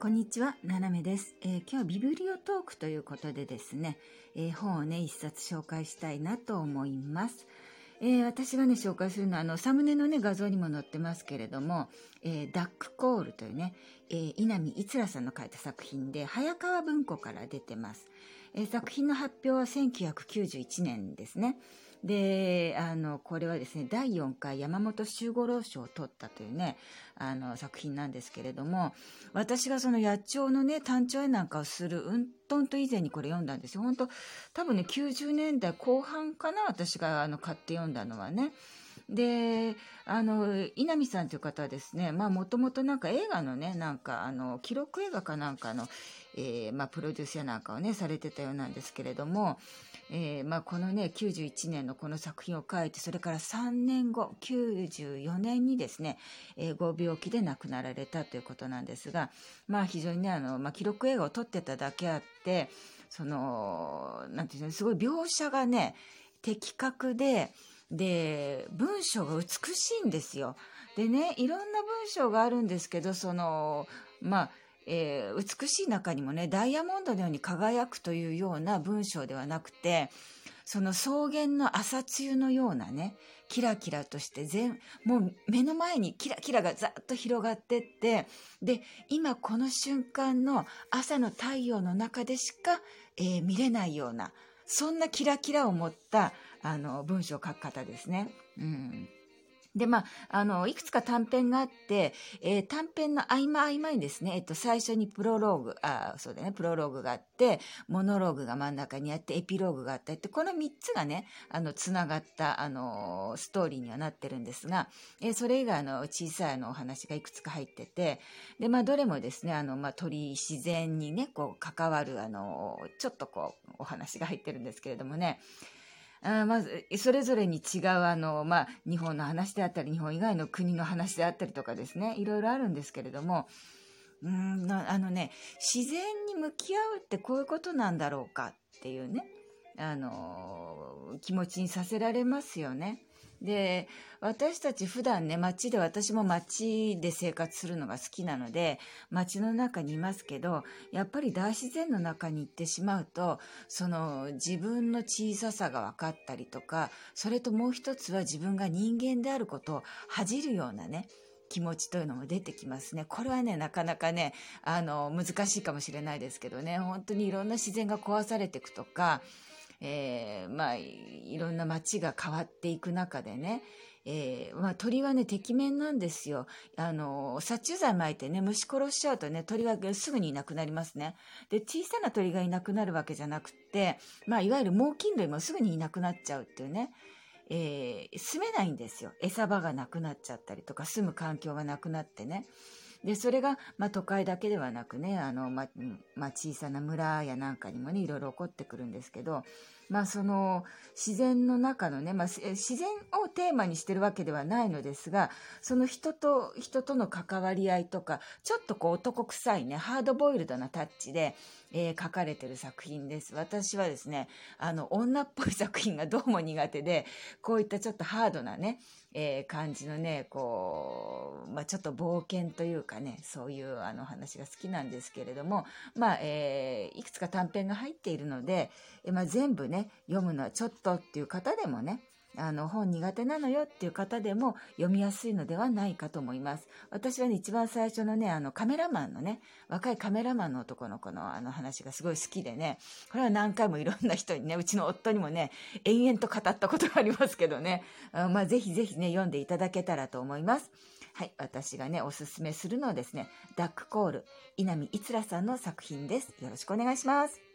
こんにちは、ななめです、えー今日はビブリオトークということでですね、えー本をね、一冊紹介したいなと思います。えー私がね、紹介するのは、あの、サムネのね、画像にも載ってますけれども、えーダックコールというね、えー稲見いつらさんの書いた作品で、早川文庫から出てます。えー作品の発表は1991年ですね。で、あの、これはですね、第4回山本周五郎賞を取ったというね、あの、作品なんですけれども、私がその野鳥のね、単調絵なんかをするうんとんと以前にこれ読んだんですよ。本当多分ね、90年代後半かな、私があの買って読んだのはね。で、あの、稲見さんという方はですね、まあ、もともとなんか映画のね、なんか、あの、記録映画かなんかの、えーまあ、プロデュースやなんかをね、されてたようなんですけれども、えーまあ、このね、91年のこの作品を書いて、それから3年後、94年にですね、えーご病気で亡くなられたということなんですが、まあ、非常にね、あの、まあ、記録映画を撮ってただけあって、その、なんていうの、すごい描写がね、的確で、で、文章が美しいんですよ。でね、いろんな文章があるんですけど、その、まあ、えー美しい中にもね、ダイヤモンドのように輝くというような文章ではなくて、その草原の朝露のようなね、キラキラとして全、もう目の前にキラキラがざっと広がってって、で、今この瞬間の朝の太陽の中でしか、えー見れないような、そんなキラキラを持った、あの、文章を書く方ですね。うん。で、まあ、あの、いくつか短編があって、えー短編の合間合間にですね、えっと、最初にプロローグ、あそうだね、プロローグがあって、モノローグが真ん中にあって、エピローグがあったって、この3つがね、あの、つながった、あの、ストーリーにはなってるんですが、えーそれ以外の小さいのお話がいくつか入ってて、で、まあ、どれもですね、あの、まあ、鳥、自然にね、こう、関わる、あの、ちょっとこう、お話が入ってるんですけれどもね、あまず、それぞれに違う、あの、まあ、日本の話であったり、日本以外の国の話であったりとかですね、いろいろあるんですけれども、うんあのね、自然に向き合うってこういうことなんだろうかっていうね、あの、気持ちにさせられますよね。で、私たち普段ね、街で、私も街で生活するのが好きなので、街の中にいますけど、やっぱり大自然の中に行ってしまうと、その自分の小ささが分かったりとか、それともう一つは自分が人間であることを恥じるようなね、気持ちというのも出てきますね。これはね、なかなかね、あの、難しいかもしれないですけどね、本当にいろんな自然が壊されていくとか、えーまあ、いろんな街が変わっていく中でね、えーまあ、鳥はね、敵面なんですよ。あの、殺虫剤撒いてね、虫殺しちゃうとね、鳥はすぐにいなくなりますね。で、小さな鳥がいなくなるわけじゃなくて、まあ、いわゆる猛禽類もすぐにいなくなっちゃうっていうね、えー住めないんですよ。餌場がなくなっちゃったりとか、住む環境がなくなってね。で、それが、まあ、都会だけではなくね、あの、ま、まあ、小さな村やなんかにもね、いろいろ起こってくるんですけど、まあ、その、自然の中のね、まあ、自然をテーマにしてるわけではないのですが、その人と人との関わり合いとか、ちょっとこう男臭いね、ハードボイルドなタッチで、えー書かれてる作品です。私はですね、あの、女っぽい作品がどうも苦手で、こういったちょっとハードなね、えー感じのね、こう、まあ、ちょっと冒険というかね、そういうあの話が好きなんですけれども、まあ、えーいくつか短編が入っているので、えーまあ、全部ねね、読むのはちょっとっていう方でもね、あの、本苦手なのよっていう方でも読みやすいのではないかと思います。私はね、一番最初のね、あの、カメラマンのね、若いカメラマンの男の子のあの話がすごい好きでね、これは何回もいろんな人にね、うちの夫にもね、延々と語ったことがありますけどね、あまあ、ぜひぜひね、読んでいただけたらと思います。はい、私がね、おすすめするのはですね、ダックコール、稲見いつらさんの作品です。よろしくお願いします。